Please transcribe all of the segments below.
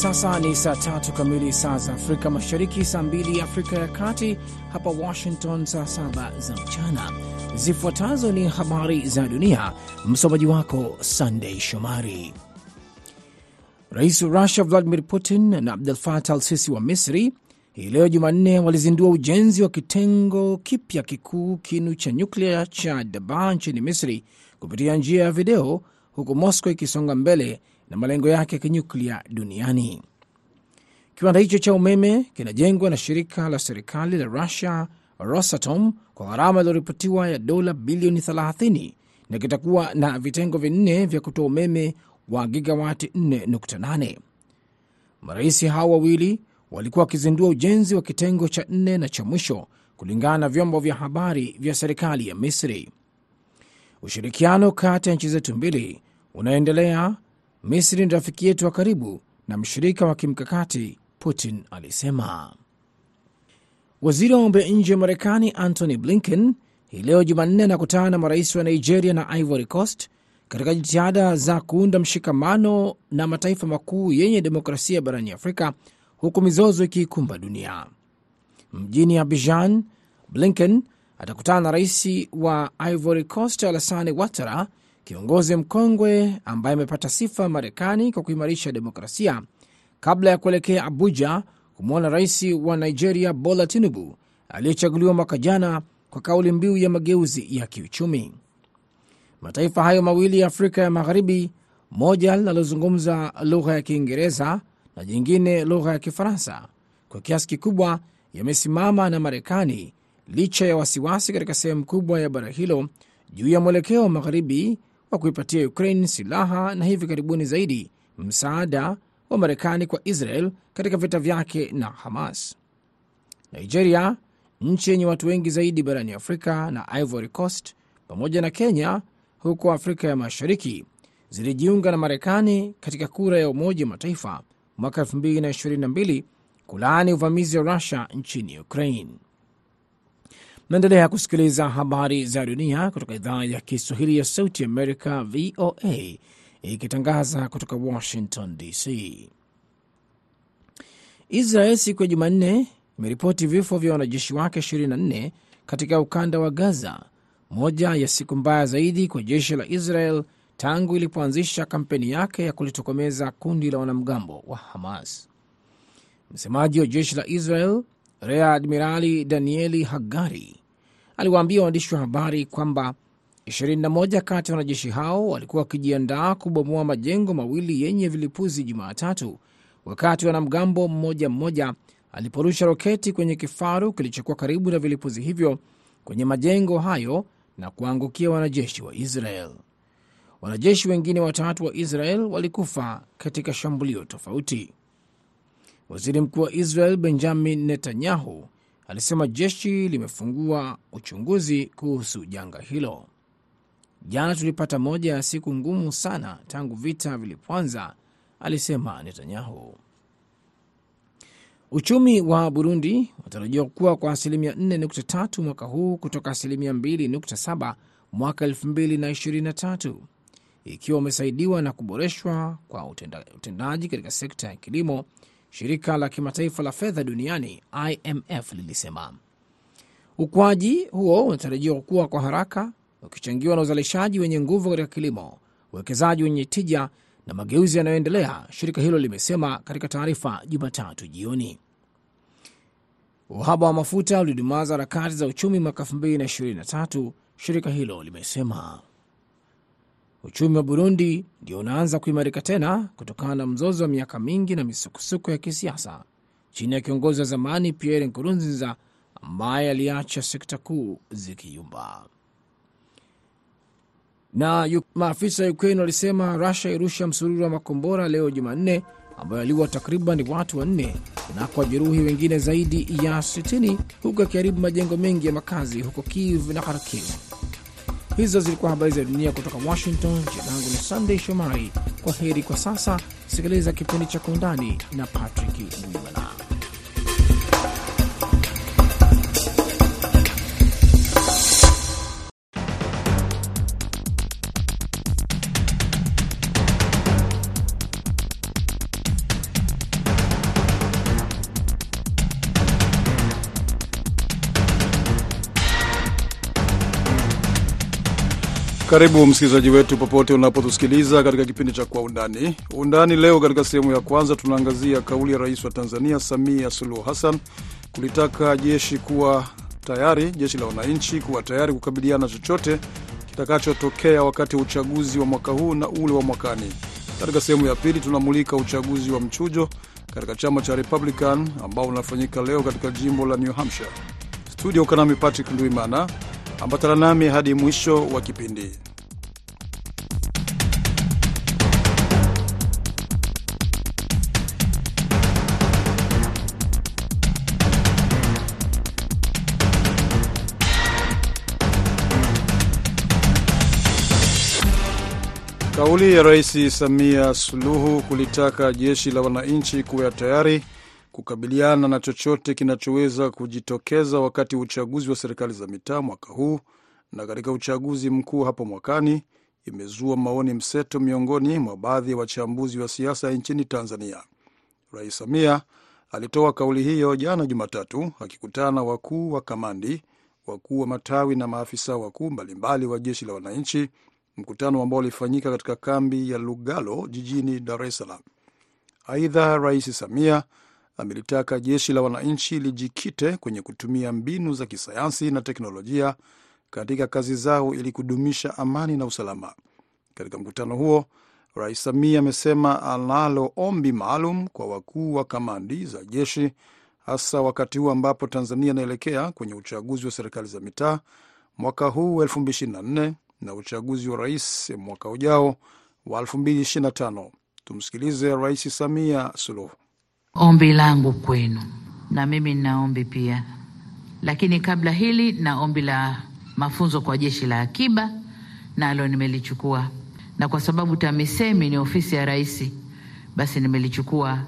sasa ni saa tatu kamili saa za Afrika Mashariki, saa mbili Afrika ya Kati, hapa Washington saa saba za mchana. Zifuatazo ni habari za dunia, msomaji wako Sandei Shomari. Rais wa Rusia Vladimir Putin na Abdul Fatah al Sisi wa Misri hii leo Jumanne walizindua ujenzi wa kitengo kipya kikuu kinu cha nyuklia cha Daba nchini Misri kupitia njia ya video, huku Moscow ikisonga mbele na malengo yake ya kinyuklia duniani. Kiwanda hicho cha umeme kinajengwa na shirika la serikali la Russia Rosatom kwa gharama iliyoripotiwa ya dola bilioni 30 na kitakuwa na vitengo vinne vya kutoa umeme wa gigawati 4.8. Marais hao wawili walikuwa wakizindua ujenzi wa kitengo cha nne na cha mwisho, kulingana na vyombo vya habari vya serikali ya Misri. Ushirikiano kati ya nchi zetu mbili unaendelea. Misri ni rafiki yetu wa karibu na mshirika wa kimkakati, Putin alisema. Waziri wa mambo ya nje wa Marekani Antony Blinken hii leo Jumanne anakutana na marais wa Nigeria na Ivory Coast katika jitihada za kuunda mshikamano na mataifa makuu yenye demokrasia barani Afrika, huku mizozo ikiikumba dunia. Mjini Abidjan, Blinken atakutana na rais wa Ivory Coast Alassane Ouattara, kiongozi mkongwe ambaye amepata sifa Marekani kwa kuimarisha demokrasia, kabla ya kuelekea Abuja kumwona rais wa Nigeria Bola Tinubu aliyechaguliwa mwaka jana kwa kauli mbiu ya mageuzi ya kiuchumi. Mataifa hayo mawili ya Afrika ya Magharibi, moja linalozungumza lugha ya Kiingereza na jingine lugha ya Kifaransa, kwa kiasi kikubwa yamesimama na Marekani licha ya wasiwasi katika sehemu kubwa ya bara hilo juu ya mwelekeo wa magharibi wa kuipatia Ukraine silaha na hivi karibuni zaidi msaada wa Marekani kwa Israel katika vita vyake na Hamas. Nigeria, nchi yenye watu wengi zaidi barani Afrika, na Ivory Coast pamoja na Kenya huko Afrika ya Mashariki zilijiunga na Marekani katika kura ya Umoja wa Mataifa mwaka 2022 kulaani uvamizi wa Rusia nchini Ukraine. Naendelea kusikiliza habari za dunia kutoka idhaa ya Kiswahili ya Sauti Amerika, VOA, ikitangaza kutoka Washington DC. Israel siku ya Jumanne imeripoti vifo vya wanajeshi wake 24 katika ukanda wa Gaza, moja ya siku mbaya zaidi kwa jeshi la Israel tangu ilipoanzisha kampeni yake ya kulitokomeza kundi la wanamgambo wa Hamas. Msemaji wa jeshi la Israel Rea Admirali Danieli Hagari aliwaambia waandishi wa habari kwamba 21 kati ya wanajeshi hao walikuwa wakijiandaa kubomoa majengo mawili yenye vilipuzi Jumatatu, wakati wanamgambo mmoja mmoja aliporusha roketi kwenye kifaru kilichokuwa karibu na vilipuzi hivyo kwenye majengo hayo na kuangukia wanajeshi wa Israel. Wanajeshi wengine watatu wa Israel walikufa katika shambulio tofauti. Waziri mkuu wa Israel Benjamin Netanyahu alisema jeshi limefungua uchunguzi kuhusu janga hilo. Jana tulipata moja ya siku ngumu sana tangu vita vilipoanza, alisema Netanyahu. Uchumi wa Burundi unatarajiwa kukua kwa asilimia 4.3 mwaka huu kutoka asilimia 2.7 mwaka 2023 ikiwa umesaidiwa na kuboreshwa kwa utendaji katika sekta ya kilimo. Shirika la kimataifa la fedha duniani IMF lilisema ukuaji huo unatarajiwa kukua kwa haraka ukichangiwa na uzalishaji wenye nguvu katika kilimo, uwekezaji wenye tija na mageuzi yanayoendelea, shirika hilo limesema katika taarifa Jumatatu jioni. Uhaba wa mafuta ulidumaza harakati za uchumi mwaka 2023, shirika hilo limesema. Uchumi wa Burundi ndio unaanza kuimarika tena kutokana na mzozo wa miaka mingi na misukosuko ya kisiasa chini ya kiongozi wa zamani Pierre Nkurunziza ambaye aliacha sekta kuu zikiyumba. Na maafisa wa Ukraine walisema Rusia irusha msururu wa makombora leo Jumanne ambayo aliua takriban watu wanne na kuwajeruhi wengine zaidi ya 60 huku akiharibu majengo mengi ya makazi huko Kiev na Kharkiv. Hizo zilikuwa habari za dunia kutoka Washington. Jina langu ni Sunday Shomari. Kwa heri kwa sasa. Sikiliza kipindi cha Kwa Undani na Patrick Ndwimana. Karibu msikilizaji wetu popote unapotusikiliza katika kipindi cha Kwa Undani. Undani leo, katika sehemu ya kwanza, tunaangazia kauli ya rais wa Tanzania Samia Suluhu Hassan kulitaka jeshi kuwa tayari, jeshi la wananchi kuwa tayari kukabiliana chochote kitakachotokea wakati wa uchaguzi wa mwaka huu na ule wa mwakani. Katika sehemu ya pili, tunamulika uchaguzi wa mchujo katika chama cha Republican ambao unafanyika leo katika jimbo la New Hampshire. Studio Kanami Patrick Ndwimana, ambatana nami hadi mwisho wa kipindi. Kauli ya Rais Samia Suluhu kulitaka jeshi la wananchi kuwa tayari kukabiliana na chochote kinachoweza kujitokeza wakati wa uchaguzi wa serikali za mitaa mwaka huu na katika uchaguzi mkuu hapo mwakani imezua maoni mseto miongoni mwa baadhi ya wa wachambuzi wa siasa nchini Tanzania. Rais Samia alitoa kauli hiyo jana Jumatatu akikutana na wakuu wa kamandi, wakuu wa matawi na maafisa wakuu mbalimbali wa jeshi la wananchi, mkutano ambao ulifanyika katika kambi ya Lugalo jijini Dar es Salaam. Aidha, Rais Samia amelitaka jeshi la wananchi lijikite kwenye kutumia mbinu za kisayansi na teknolojia katika kazi zao ili kudumisha amani na usalama. Katika mkutano huo, Rais Samia amesema analo ombi maalum kwa wakuu wa kamandi za jeshi, hasa wakati huu ambapo Tanzania inaelekea kwenye uchaguzi wa serikali za mitaa mwaka huu wa 2024 na uchaguzi wa rais mwaka ujao wa 2025. Tumsikilize Rais Samia Suluhu. Ombi langu kwenu, na mimi nina ombi pia, lakini kabla hili na ombi la mafunzo kwa jeshi la akiba nalo nimelichukua, na kwa sababu TAMISEMI ni ofisi ya rais, basi nimelichukua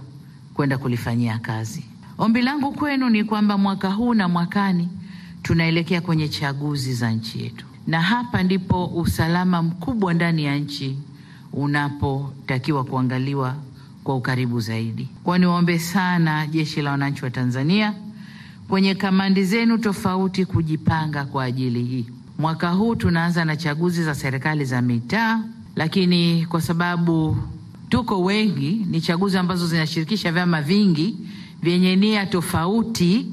kwenda kulifanyia kazi. Ombi langu kwenu ni kwamba mwaka huu na mwakani tunaelekea kwenye chaguzi za nchi yetu, na hapa ndipo usalama mkubwa ndani ya nchi unapotakiwa kuangaliwa kwa ukaribu zaidi. Kwa niwaombe sana jeshi la wananchi wa Tanzania kwenye kamandi zenu tofauti kujipanga kwa ajili hii. Mwaka huu tunaanza na chaguzi za serikali za mitaa, lakini kwa sababu tuko wengi, ni chaguzi ambazo zinashirikisha vyama vingi vyenye nia tofauti.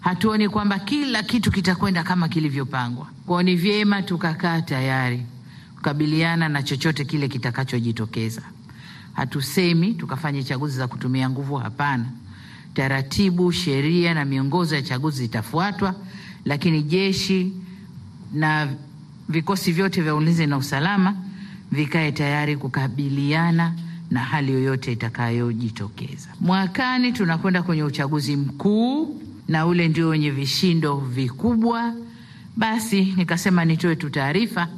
Hatuoni kwamba kila kitu kitakwenda kama kilivyopangwa. Kwao ni vyema tukakaa tayari kukabiliana na chochote kile kitakachojitokeza. Hatusemi tukafanye chaguzi za kutumia nguvu, hapana. Taratibu, sheria na miongozo ya chaguzi zitafuatwa, lakini jeshi na vikosi vyote vya ulinzi na usalama vikae tayari kukabiliana na hali yoyote itakayojitokeza. Mwakani tunakwenda kwenye uchaguzi mkuu, na ule ndio wenye vishindo vikubwa. Basi nikasema nitoe tu taarifa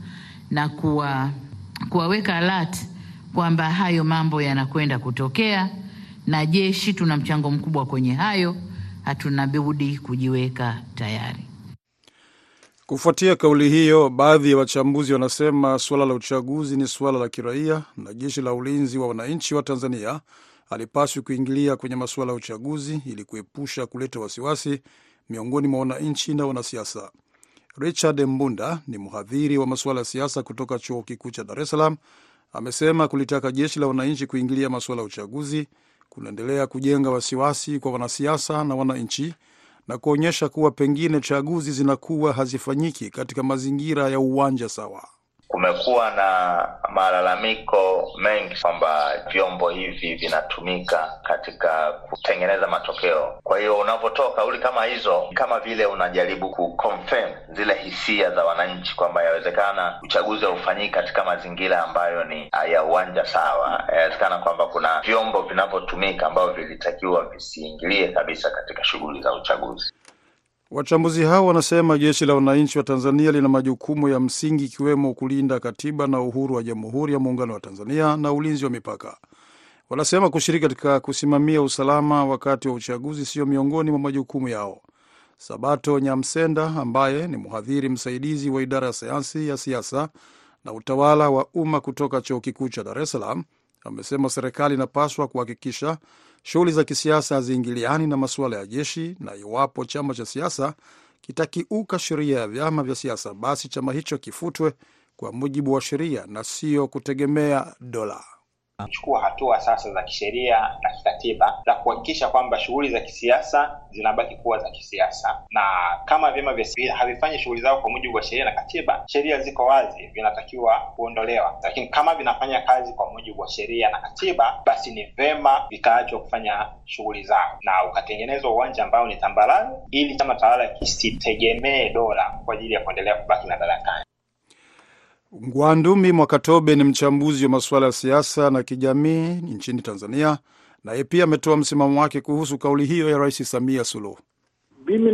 na kuwa kuwaweka alert kwamba hayo mambo yanakwenda kutokea na jeshi tuna mchango mkubwa kwenye hayo, hatuna budi kujiweka tayari. Kufuatia kauli hiyo, baadhi ya wa wachambuzi wanasema suala la uchaguzi ni suala la kiraia na jeshi la ulinzi wa wananchi wa Tanzania halipaswi kuingilia kwenye masuala ya uchaguzi ili kuepusha kuleta wasiwasi miongoni mwa wananchi na wanasiasa. Richard Mbunda ni mhadhiri wa masuala ya siasa kutoka chuo kikuu cha Dar es Salaam amesema kulitaka jeshi la wananchi kuingilia masuala ya uchaguzi kunaendelea kujenga wasiwasi kwa wanasiasa na wananchi na kuonyesha kuwa pengine chaguzi zinakuwa hazifanyiki katika mazingira ya uwanja sawa. Kumekuwa na malalamiko mengi kwamba vyombo hivi vinatumika katika kutengeneza matokeo. Kwa hiyo unapotoa kauli kama hizo, kama vile unajaribu kuconfirm zile hisia za wananchi kwamba yawezekana uchaguzi haufanyiki katika mazingira ambayo ni ya uwanja sawa. Yawezekana kwamba kuna vyombo vinavyotumika ambavyo vilitakiwa visiingilie kabisa katika shughuli za uchaguzi. Wachambuzi hao wanasema jeshi la wananchi wa Tanzania lina majukumu ya msingi ikiwemo kulinda katiba na uhuru wa Jamhuri ya Muungano wa Tanzania na ulinzi wa mipaka. Wanasema kushiriki katika kusimamia usalama wakati wa uchaguzi sio miongoni mwa majukumu yao. Sabato Nyamsenda ambaye ni mhadhiri msaidizi wa idara ya sayansi ya siasa na utawala wa umma kutoka chuo kikuu cha Dar es Salaam amesema serikali inapaswa kuhakikisha shughuli za kisiasa haziingiliani na masuala ya jeshi, na iwapo chama cha siasa kitakiuka sheria ya vyama vya siasa, basi chama hicho kifutwe kwa mujibu wa sheria na sio kutegemea dola. Chukua hatua sasa za kisheria na kikatiba za kuhakikisha kwamba shughuli za kisiasa zinabaki kuwa za kisiasa, na kama vyama vya havifanyi shughuli zao kwa mujibu wa sheria na katiba, sheria ziko wazi, vinatakiwa kuondolewa. Lakini kama vinafanya kazi kwa mujibu wa sheria na katiba, basi ni vema vikaachwa kufanya shughuli zao na ukatengenezwa uwanja ambao ni tambarare, ili chama tawala kisitegemee dola kwa ajili ya kuendelea kubaki madarakani. Ngwandumi Mwakatobe ni mchambuzi wa masuala ya siasa na kijamii nchini Tanzania, naye pia ametoa msimamo wake kuhusu kauli hiyo ya Rais Samia Suluhu. Mimi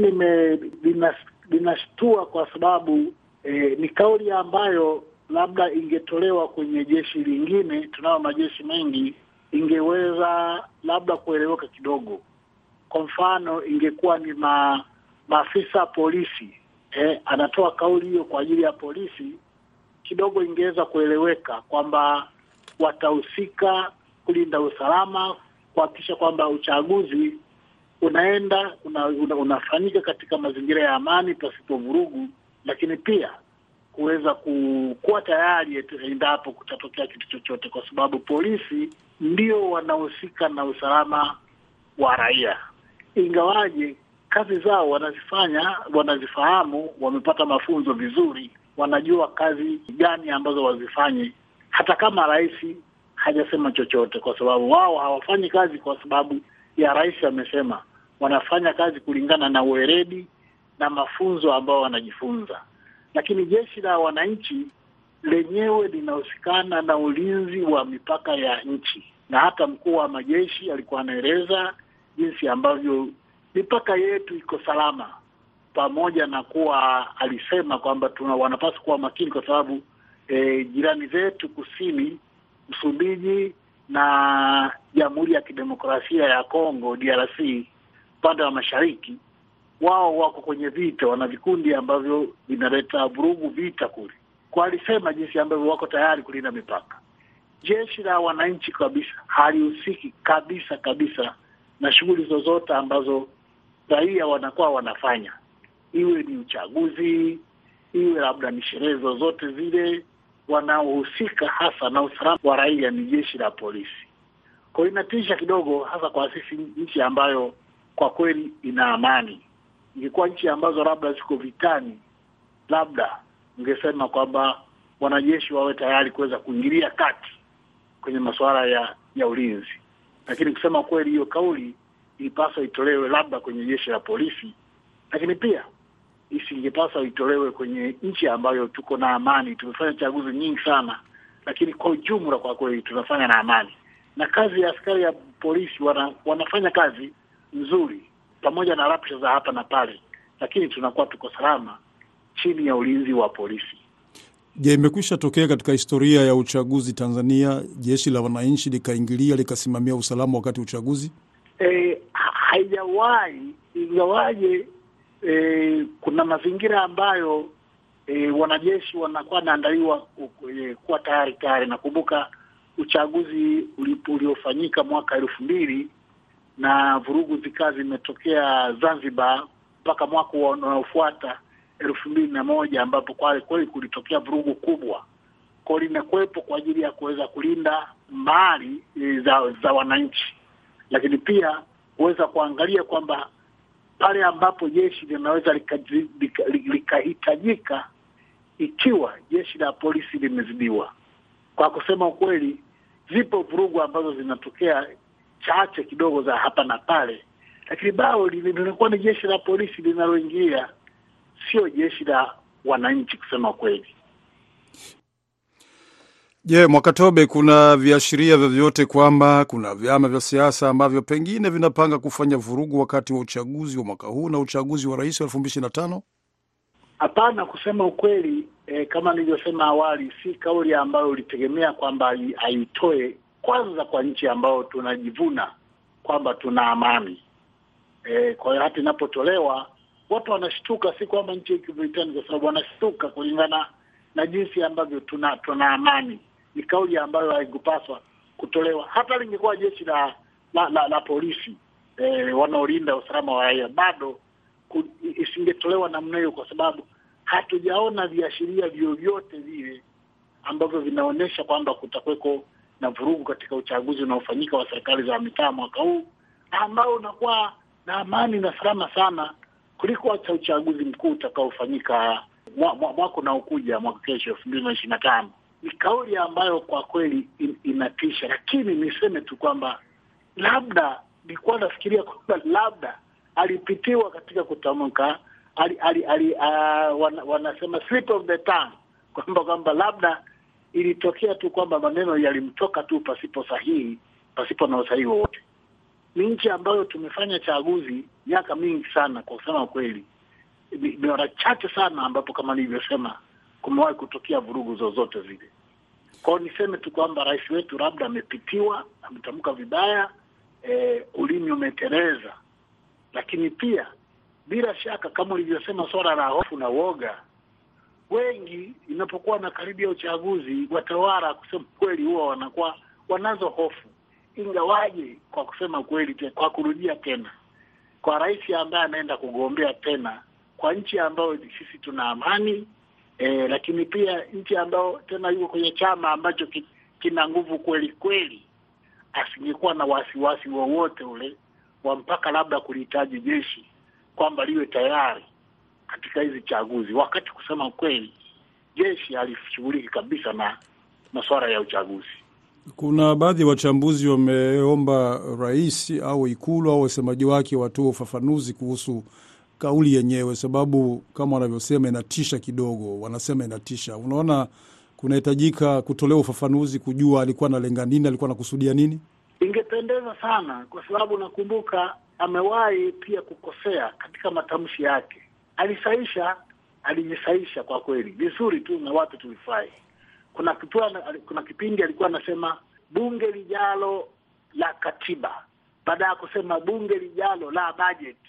linashtua kwa sababu eh, ni kauli ambayo labda ingetolewa kwenye jeshi lingine, tunayo majeshi mengi, ingeweza labda kueleweka kidogo. Kwa mfano, ingekuwa ni ma, maafisa polisi eh, anatoa kauli hiyo kwa ajili ya polisi kidogo ingeweza kueleweka kwamba watahusika kulinda usalama, kuhakikisha kwamba uchaguzi unaenda una, una, unafanyika katika mazingira ya amani pasipo vurugu, lakini pia kuweza kuwa tayari endapo kutatokea kitu chochote, kwa sababu polisi ndio wanahusika na usalama wa raia, ingawaje kazi zao wanazifanya, wanazifahamu, wamepata mafunzo vizuri wanajua kazi gani ambazo wazifanye, hata kama rais hajasema chochote, kwa sababu wao hawafanyi kazi kwa sababu ya rais amesema. Wanafanya kazi kulingana na uweredi na mafunzo ambao wanajifunza. Lakini jeshi la wananchi lenyewe linahusikana na ulinzi wa mipaka ya nchi, na hata mkuu wa majeshi alikuwa anaeleza jinsi ambavyo mipaka yetu iko salama pamoja na kuwa alisema kwamba tuna wanapaswa kuwa makini kwa sababu e, jirani zetu kusini, Msumbiji na Jamhuri ya Kidemokrasia ya Kongo DRC, upande wa mashariki, wao wako kwenye vita, wana vikundi ambavyo vinaleta vurugu, vita kule. Kwa alisema jinsi ambavyo wako tayari kulinda mipaka. Jeshi la wananchi kabisa halihusiki kabisa kabisa na shughuli zozote ambazo raia wanakuwa wanafanya iwe ni uchaguzi, iwe labda ni sherehe zozote zile, wanaohusika hasa na usalama wa raia ni jeshi la polisi. Kwa hiyo inatisha kidogo, hasa kwa sisi nchi ambayo kwa kweli ina amani. Ingekuwa nchi ambazo labda ziko vitani, labda ningesema kwamba wanajeshi wawe tayari kuweza kuingilia kati kwenye masuala ya ya ulinzi, lakini kusema kweli, hiyo kauli ilipaswa itolewe labda kwenye jeshi la polisi, lakini pia isingepaswa itolewe kwenye nchi ambayo tuko na amani. Tumefanya chaguzi nyingi sana, lakini kwa ujumla, kwa kweli tunafanya na amani, na kazi ya askari ya polisi wana, wanafanya kazi nzuri, pamoja na rapsha za hapa na pale, lakini tunakuwa tuko salama chini ya ulinzi wa polisi. Je, imekwisha tokea katika historia ya uchaguzi Tanzania jeshi la wananchi likaingilia likasimamia usalama wakati uchaguzi? E, haijawahi ingawaje E, kuna mazingira ambayo e, wanajeshi wanakuwa wanaandaliwa e, kuwa tayari tayari. Nakumbuka uchaguzi uliofanyika mwaka elfu mbili na vurugu zikaa zimetokea Zanzibar mpaka mwaka unaofuata elfu mbili na moja ambapo kwale kweli kulitokea vurugu kubwa. Kwao limekuwepo kwa ajili ya kuweza kulinda mali e, za, za wananchi, lakini pia kuweza kuangalia kwamba pale ambapo jeshi linaweza likahitajika lika, lika ikiwa jeshi la polisi limezidiwa. Kwa kusema ukweli, zipo vurugu ambazo zinatokea chache kidogo za hapa na pale, lakini bao linakuwa ni jeshi la polisi linaloingilia, sio jeshi la wananchi, kusema ukweli. Je, yeah, Mwakatobe, kuna viashiria vyovyote kwamba kuna vyama vya siasa ambavyo pengine vinapanga kufanya vurugu wakati wa uchaguzi wa mwaka huu na uchaguzi wa rais wa elfu mbili ishirini na tano? Hapana, kusema ukweli eh, kama nilivyosema awali, si kauli ambayo ulitegemea kwamba aitoe kwanza kwa nchi ambayo tunajivuna kwamba tuna amani eh, kwa hiyo hata inapotolewa watu wanashtuka, si kwamba nchi ikivitani, kwa sababu wanashtuka kulingana na jinsi ambavyo tuna tuna amani ni kauli ambayo haikupaswa kutolewa. Hata lingekuwa jeshi la la, la, la polisi e, wanaolinda usalama wa raia, bado isingetolewa namna hiyo, kwa sababu hatujaona viashiria vyovyote vile ambavyo vinaonyesha kwamba kutakuweko na vurugu katika uchaguzi unaofanyika wa serikali za mitaa mwaka huu ambao unakuwa na amani na salama sana kuliko hata uchaguzi mkuu utakaofanyika mwaka unaokuja mwaka kesho elfu mbili na ishirini na tano. Ni kauli ambayo kwa kweli in, inatisha, lakini niseme tu kwamba labda nilikuwa nafikiria kwamba labda alipitiwa katika kutamka ali, ali, ali, uh, wan, wanasema slip of the tongue kwamba kwamba labda ilitokea tu kwamba maneno yalimtoka tu pasipo sahihi, pasipo na usahihi wowote. Ni nchi ambayo tumefanya chaguzi miaka mingi sana, kwa kusema kweli ni mara chache sana ambapo kama nilivyosema kumewahi kutokea vurugu zozote zile. Kwao niseme tu kwamba rais wetu labda amepitiwa, ametamka vibaya, e, ulimi umeteleza, lakini pia bila shaka kama ulivyosema, swala la hofu na woga, wengi inapokuwa na karibia uchaguzi, watawala kusema kweli huwa wanakuwa wanazo hofu, ingawaje kwa kusema kweli, kwa kurudia tena, kwa rais ambaye anaenda kugombea tena kwa nchi ambayo sisi tuna amani e, lakini pia nchi ambayo tena yuko kwenye chama ambacho ki, kina nguvu kweli kweli, asingekuwa na wasiwasi wowote ule wa mpaka labda kulihitaji jeshi kwamba liwe tayari katika hizi chaguzi, wakati kusema kweli jeshi halishughuliki kabisa na masuala ya uchaguzi. Kuna baadhi ya wachambuzi wameomba rais au ikulu au wasemaji wake watoe ufafanuzi kuhusu kauli yenyewe, sababu kama wanavyosema inatisha kidogo. Wanasema inatisha. Unaona, kunahitajika kutolewa ufafanuzi, kujua alikuwa analenga nini, alikuwa anakusudia nini. Ingependeza sana, kwa sababu nakumbuka amewahi pia kukosea katika matamshi yake. Alisaisha, alijisaisha kwa kweli vizuri tu na watu tulifurahi. Kuna kipua, kuna kipindi alikuwa anasema bunge lijalo la katiba, baada ya kusema bunge lijalo la bajeti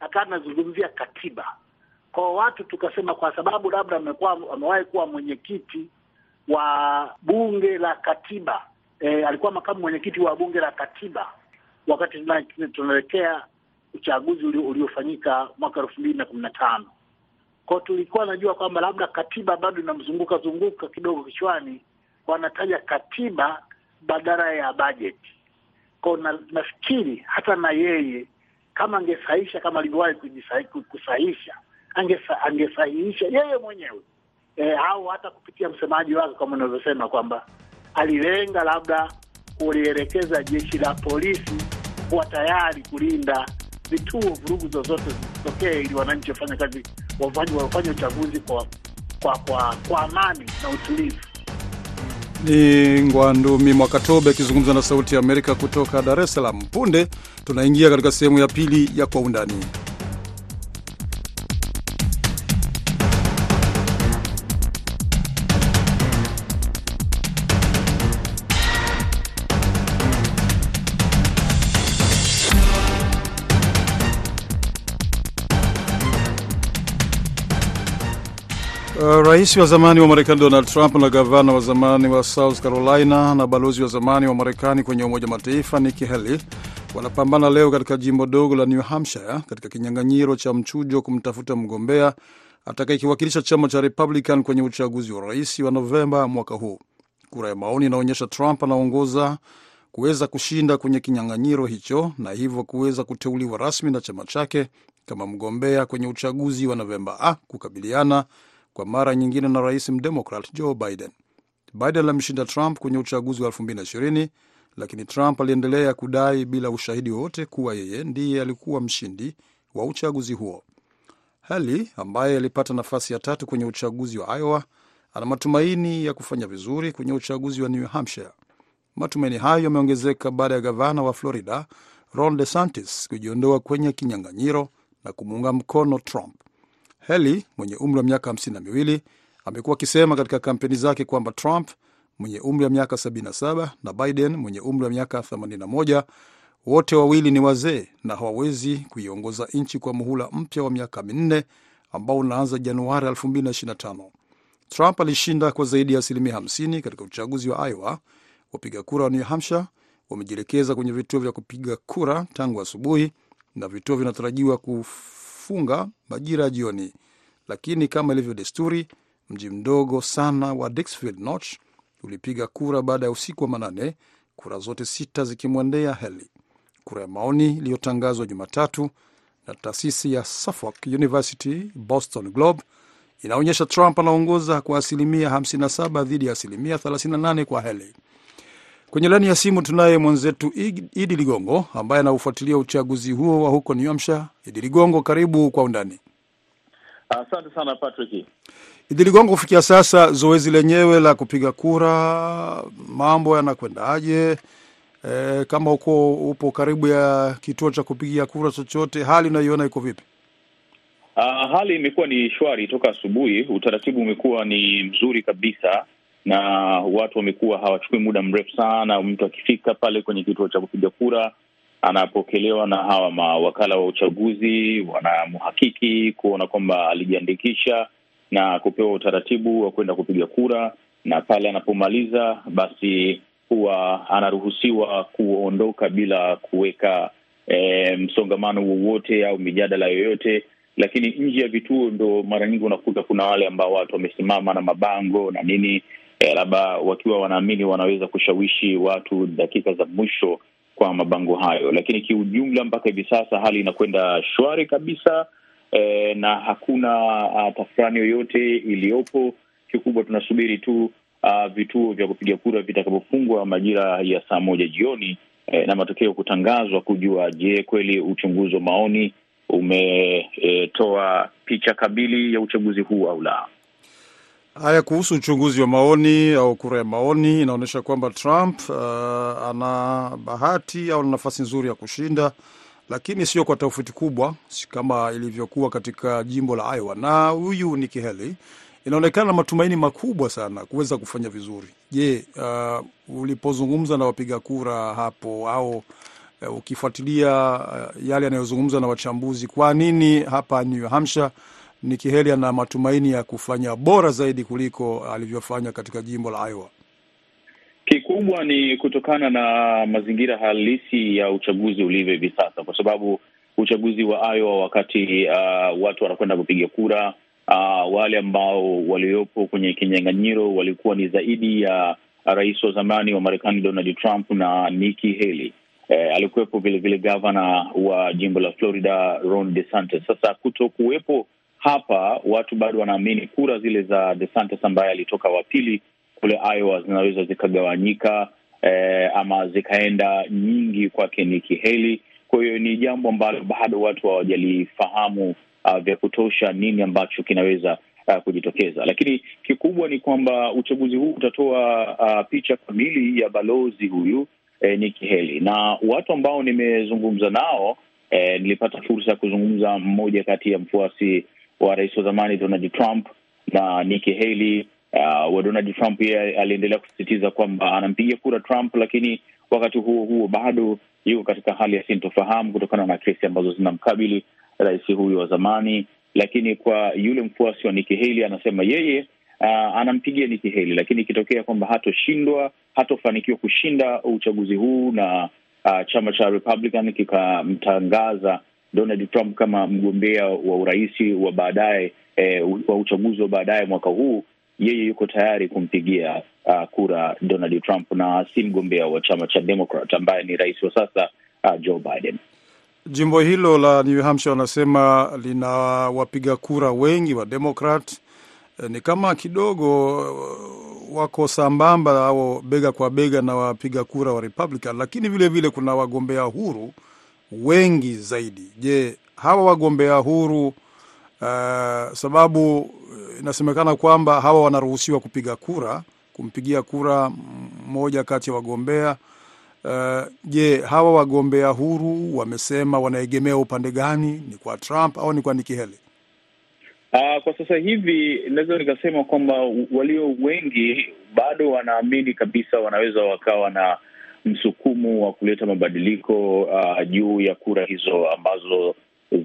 akawa anazungumzia katiba. Kwa watu tukasema, kwa sababu labda amekuwa amewahi kuwa mwenyekiti wa bunge la katiba e, alikuwa makamu mwenyekiti wa bunge la katiba wakati tunaelekea uchaguzi uliofanyika mwaka elfu mbili na kumi na tano kwao, tulikuwa najua kwamba labda katiba bado inamzunguka zunguka kidogo kichwani, wanataja katiba badala ya bajeti kwao. Na, nafikiri hata na yeye kama angesahisha kama alivyowahi kusahisha angesa, angesahihisha yeye mwenyewe e, au hata kupitia msemaji wake kama unavyosema kwamba alilenga labda kulielekeza jeshi la polisi kuwa tayari kulinda vituo vurugu zozote zitokee, ili wananchi wafanye kazi wafanye uchaguzi kwa kwa kwa kwa amani na utulivu. Ni Ngwandumi Mwakatobe akizungumza na Sauti ya Amerika kutoka Dar es Salaam. Punde tunaingia katika sehemu ya pili ya Kwa Undani. Rais wa zamani wa Marekani Donald Trump na gavana wa zamani wa South Carolina na balozi wa zamani wa Marekani kwenye Umoja Mataifa Nikki Haley wanapambana leo katika jimbo dogo la New Hampshire katika kinyang'anyiro cha mchujo kumtafuta mgombea atakayekiwakilisha chama cha Republican kwenye uchaguzi wa rais wa Novemba mwaka huu. Kura ya maoni inaonyesha Trump anaongoza kuweza kushinda kwenye kinyang'anyiro hicho na hivyo kuweza kuteuliwa rasmi na chama chake kama mgombea kwenye uchaguzi wa Novemba a kukabiliana kwa mara nyingine na rais mdemokrat Joe Biden. Biden alimshinda Trump kwenye uchaguzi wa 2020 lakini Trump aliendelea kudai bila ushahidi wowote kuwa yeye ndiye alikuwa mshindi wa uchaguzi huo. Haley ambaye alipata nafasi ya tatu kwenye uchaguzi wa Iowa ana matumaini ya kufanya vizuri kwenye uchaguzi wa New Hampshire. Matumaini hayo yameongezeka baada ya gavana wa Florida Ron DeSantis kujiondoa kwenye kinyang'anyiro na kumuunga mkono Trump. Haley mwenye umri wa miaka hamsini na miwili amekuwa akisema katika kampeni zake kwamba Trump mwenye umri wa miaka 77 na Biden mwenye umri wa miaka 81 wote wawili ni wazee na hawawezi kuiongoza nchi kwa muhula mpya wa miaka minne ambao unaanza Januari 2025. Trump alishinda kwa zaidi ya asilimia 50 katika uchaguzi wa Iowa. Wapiga kura wa New Hampshire wamejielekeza kwenye vituo vya kupiga kura tangu asubuhi na vituo vinatarajiwa kufunga majira ya jioni, lakini kama ilivyo desturi, mji mdogo sana wa Dixfield Notch ulipiga kura baada ya usiku wa manane, kura zote sita zikimwendea Haley. Kura ya maoni iliyotangazwa Jumatatu na taasisi ya Suffolk University Boston Globe inaonyesha Trump anaongoza kwa asilimia 57 dhidi ya asilimia 38 kwa Haley. Kwenye laini ya simu tunaye mwenzetu Idi Ligongo ambaye anaufuatilia uchaguzi huo wa huko New Hampshire. Idi Ligongo, karibu kwa undani. Asante uh, sana Patrick. Idi Ligongo, kufikia sasa zoezi lenyewe la kupiga kura mambo yanakwendaje? E, kama uko upo karibu ya kituo cha kupigia kura chochote, hali unaiona iko vipi? Uh, hali imekuwa ni shwari toka asubuhi. Utaratibu umekuwa ni mzuri kabisa, na watu wamekuwa hawachukui muda mrefu sana. Mtu akifika pale kwenye kituo cha kupiga kura anapokelewa na hawa mawakala wa uchaguzi, wanamhakiki kuona kwamba alijiandikisha na kupewa utaratibu wa kwenda kupiga kura, na pale anapomaliza basi huwa anaruhusiwa kuondoka bila kuweka e, msongamano wowote au mijadala yoyote. Lakini nje ya vituo ndo mara nyingi unakuta kuna wale ambao watu wamesimama na mabango na nini, e, labda wakiwa wanaamini wanaweza kushawishi watu dakika za mwisho kwa mabango hayo. Lakini kiujumla, mpaka hivi sasa hali inakwenda shwari kabisa, e, na hakuna uh, tafurani yoyote iliyopo. Kikubwa tunasubiri tu Uh, vituo vya kupiga kura vitakapofungwa majira ya saa moja jioni eh, na matokeo kutangazwa kujua, je, kweli uchunguzi wa maoni umetoa e, picha kamili ya uchaguzi huu au la. Haya, kuhusu uchunguzi wa maoni au kura ya maoni, inaonyesha kwamba Trump uh, ana bahati au nafasi nzuri ya kushinda, lakini sio kwa tofauti kubwa kama ilivyokuwa katika jimbo la Iowa. Na huyu Nikki Haley inaonekana matumaini makubwa sana kuweza kufanya vizuri. Je, uh, ulipozungumza na wapiga kura hapo au uh, ukifuatilia uh, yale yanayozungumza na wachambuzi, kwa nini hapa New Hampshire Nikki Haley ana matumaini ya kufanya bora zaidi kuliko alivyofanya katika jimbo la Iowa? Kikubwa ni kutokana na mazingira halisi ya uchaguzi ulivyo hivi sasa, kwa sababu uchaguzi wa Iowa wakati uh, watu wanakwenda kupiga kura Uh, wale ambao waliopo kwenye kinyang'anyiro walikuwa ni zaidi ya rais wa zamani wa Marekani Donald Trump na Nikki Haley. Eh, alikuwepo vilevile gavana wa jimbo la Florida Ron DeSantis. Sasa kuto kuwepo hapa, watu bado wanaamini kura zile za DeSantis ambaye alitoka wa pili kule Iowa zinaweza zikagawanyika, eh, ama zikaenda nyingi kwake Nikki Haley. Kwa hiyo ni jambo ambalo bado watu hawajalifahamu Uh, vya kutosha nini ambacho kinaweza uh, kujitokeza, lakini kikubwa ni kwamba uchaguzi huu utatoa uh, picha kamili ya balozi huyu eh, Nikki Haley na watu ambao nimezungumza nao eh, nilipata fursa ya kuzungumza mmoja kati ya mfuasi wa rais wa zamani Donald Trump na Nikki Haley. Uh, wa Donald Trump yeye aliendelea kusisitiza kwamba anampigia kura Trump, lakini wakati huo huo bado yuko katika hali ya sintofahamu kutokana na kesi ambazo zinamkabili rais huyu wa zamani. Lakini kwa yule mfuasi wa Nikki Haley anasema yeye uh, anampigia Nikki Haley, lakini ikitokea kwamba hatoshindwa, hatofanikiwa kushinda uchaguzi huu na uh, chama cha Republican kikamtangaza Donald Trump kama mgombea wa urais wa baadaye eh, wa uchaguzi wa baadaye mwaka huu, yeye yuko tayari kumpigia uh, kura Donald Trump na si mgombea wa chama cha Democrat ambaye ni rais wa sasa uh, Joe Biden. Jimbo hilo la New Hampshire wanasema lina wapiga kura wengi wa Democrat. E, ni kama kidogo wako sambamba au bega kwa bega na wapiga kura wa Republican, lakini vile vile kuna wagombea huru wengi zaidi. Je, hawa wagombea huru uh, sababu inasemekana kwamba hawa wanaruhusiwa kupiga kura kumpigia kura mmoja kati ya wagombea Uh, je, hawa wagombea huru wamesema wanaegemea upande gani? Ni kwa Trump au ni kwa Nikki Haley? Uh, kwa sasa hivi naweza nikasema kwamba walio wengi bado wanaamini kabisa wanaweza wakawa na msukumo wa kuleta mabadiliko uh, juu ya kura hizo ambazo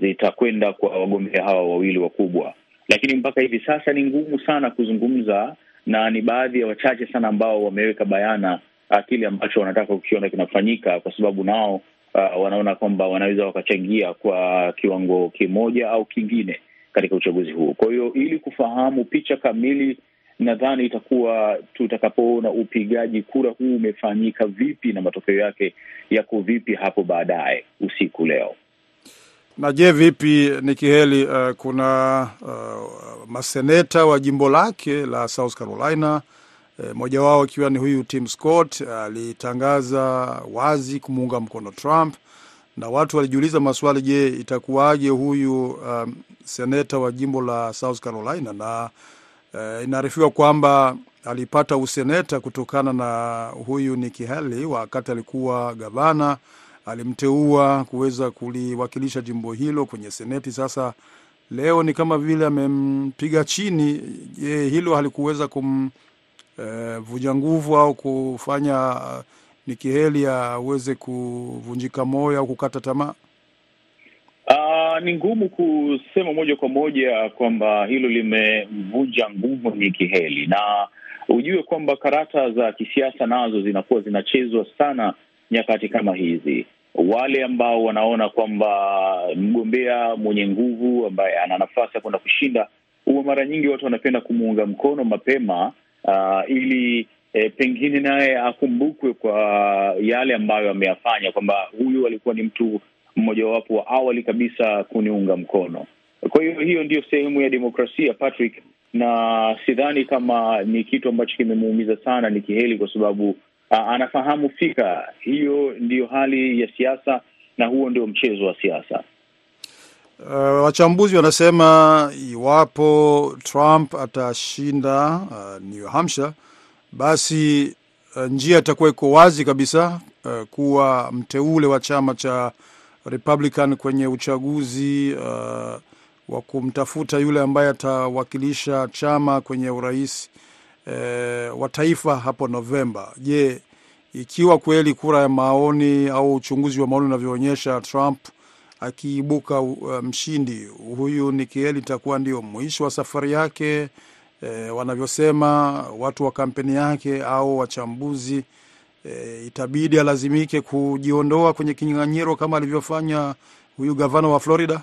zitakwenda kwa wagombea hawa wawili wakubwa, lakini mpaka hivi sasa ni ngumu sana kuzungumza, na ni baadhi ya wachache sana ambao wameweka bayana kile ambacho wanataka kukiona kinafanyika, kwa sababu nao uh, wanaona kwamba wanaweza wakachangia kwa kiwango kimoja au kingine. katika uchaguzi huu. Kwa hiyo ili kufahamu picha kamili, nadhani itakuwa tutakapoona upigaji kura huu umefanyika vipi na matokeo yake yako vipi hapo baadaye usiku leo. Na je, vipi Nikiheli, uh, kuna uh, maseneta wa jimbo lake la South Carolina uh, mmoja wao akiwa ni huyu Tim Scott alitangaza uh, wazi kumuunga mkono Trump na watu walijiuliza maswali, je, itakuwaje huyu um, seneta wa jimbo la South Carolina na uh, inaarifiwa kwamba alipata useneta kutokana na huyu Nikki Haley wakati alikuwa gavana alimteua kuweza kuliwakilisha jimbo hilo kwenye seneti. Sasa leo ni kama vile amempiga chini. Je, hilo halikuweza kumvuja uh, nguvu au kufanya uh, Nikki Haley aweze kuvunjika moyo au kukata tamaa? Uh, ni ngumu kusema moja kwa moja kwamba hilo limemvunja nguvu Nikki Haley, na ujue kwamba karata za kisiasa nazo zinakuwa zinachezwa sana nyakati kama hizi. Wale ambao wanaona kwamba mgombea mwenye nguvu ambaye ana nafasi ya kwenda kushinda, huwa mara nyingi watu wanapenda kumuunga mkono mapema, uh, ili E, pengine naye akumbukwe kwa yale ambayo ameyafanya, kwamba huyu alikuwa ni mtu mmojawapo wa awali kabisa kuniunga mkono. Kwa hiyo hiyo ndiyo sehemu ya demokrasia Patrick, na sidhani kama ni kitu ambacho kimemuumiza sana Nikki Haley kwa sababu a, anafahamu fika hiyo ndiyo hali ya siasa na huo ndio mchezo wa siasa. Uh, wachambuzi wanasema iwapo Trump atashinda uh, New Hampshire, basi uh, njia itakuwa iko wazi kabisa uh, kuwa mteule wa chama cha Republican kwenye uchaguzi uh, wa kumtafuta yule ambaye atawakilisha chama kwenye urais E, wa taifa hapo Novemba. Je, ikiwa kweli kura ya maoni au uchunguzi wa maoni unavyoonyesha Trump akiibuka uh, mshindi, huyu Nikki Haley itakuwa ndio mwisho wa safari yake e, wanavyosema watu wa kampeni yake au wachambuzi e, itabidi alazimike kujiondoa kwenye kinyang'anyiro kama alivyofanya huyu gavana wa Florida.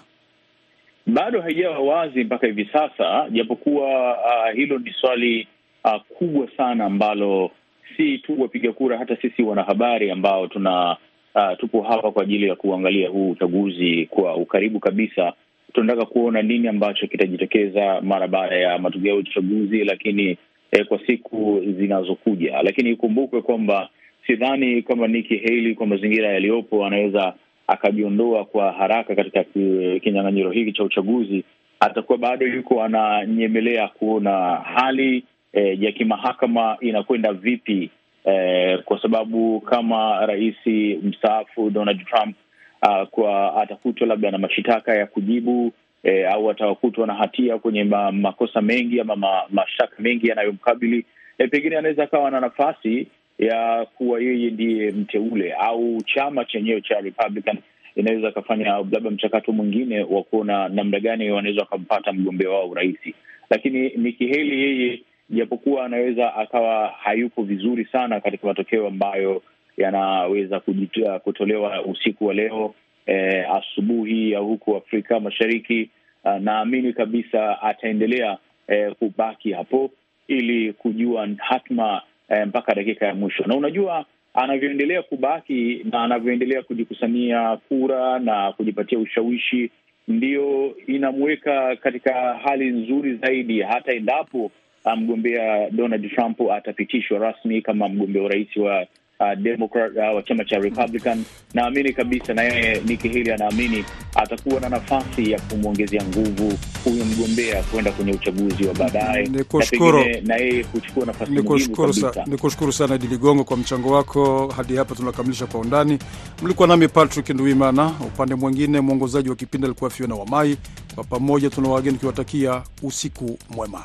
Bado haijawa wazi mpaka hivi sasa, japokuwa uh, hilo ni swali Uh, kubwa sana ambalo si tu wapiga kura, hata sisi wanahabari ambao tuna uh, tupo hapa kwa ajili ya kuangalia huu uchaguzi kwa ukaribu kabisa. Tunataka kuona nini ambacho kitajitokeza mara baada ya matokeo ya uchaguzi, lakini eh, kwa siku zinazokuja. Lakini ikumbukwe kwamba sidhani kama Nikki Haley kwa mazingira yaliyopo anaweza akajiondoa kwa haraka katika kinyang'anyiro hiki cha uchaguzi. Atakuwa bado yuko ananyemelea kuona hali E, ya kimahakama inakwenda vipi? E, kwa sababu kama rais mstaafu Donald Trump uh, kwa atakutwa labda na mashitaka ya kujibu e, au atakutwa na hatia kwenye ma, makosa mengi ama ma, mashtaka mengi yanayomkabili e, pengine anaweza akawa na nafasi ya kuwa yeye ndiye mteule au chama chenyewe cha Republican inaweza akafanya labda mchakato mwingine wa kuona namna gani wanaweza wakampata mgombea wao urais, lakini Nikki Haley yeye japokuwa anaweza akawa hayuko vizuri sana katika matokeo ambayo yanaweza kutolewa usiku wa leo eh, asubuhi ya huku Afrika Mashariki. Uh, naamini kabisa ataendelea eh, kubaki hapo ili kujua hatma eh, mpaka dakika ya mwisho, na unajua anavyoendelea kubaki na anavyoendelea kujikusanyia kura na kujipatia ushawishi, ndiyo inamweka katika hali nzuri zaidi. Hata endapo mgombea Donald Trump atapitishwa rasmi kama mgombea urais wa uh, Democrat uh, wa chama cha Republican. Naamini kabisa na yeye Nikki Haley anaamini atakuwa na nafasi ya kumwongezea nguvu huyu mgombea kwenda kwenye uchaguzi wa baadaye, na yeye kuchukua nafasi muhimu kabisa. Nikushukuru sana Idi Ligongo kwa mchango wako. Hadi hapa tunakamilisha kwa undani. Mlikuwa nami Patrick Nduimana, upande mwingine mwongozaji wa kipindi alikuwa Fiona Wamai. Kwa pamoja tuna wageni tukiwatakia usiku mwema.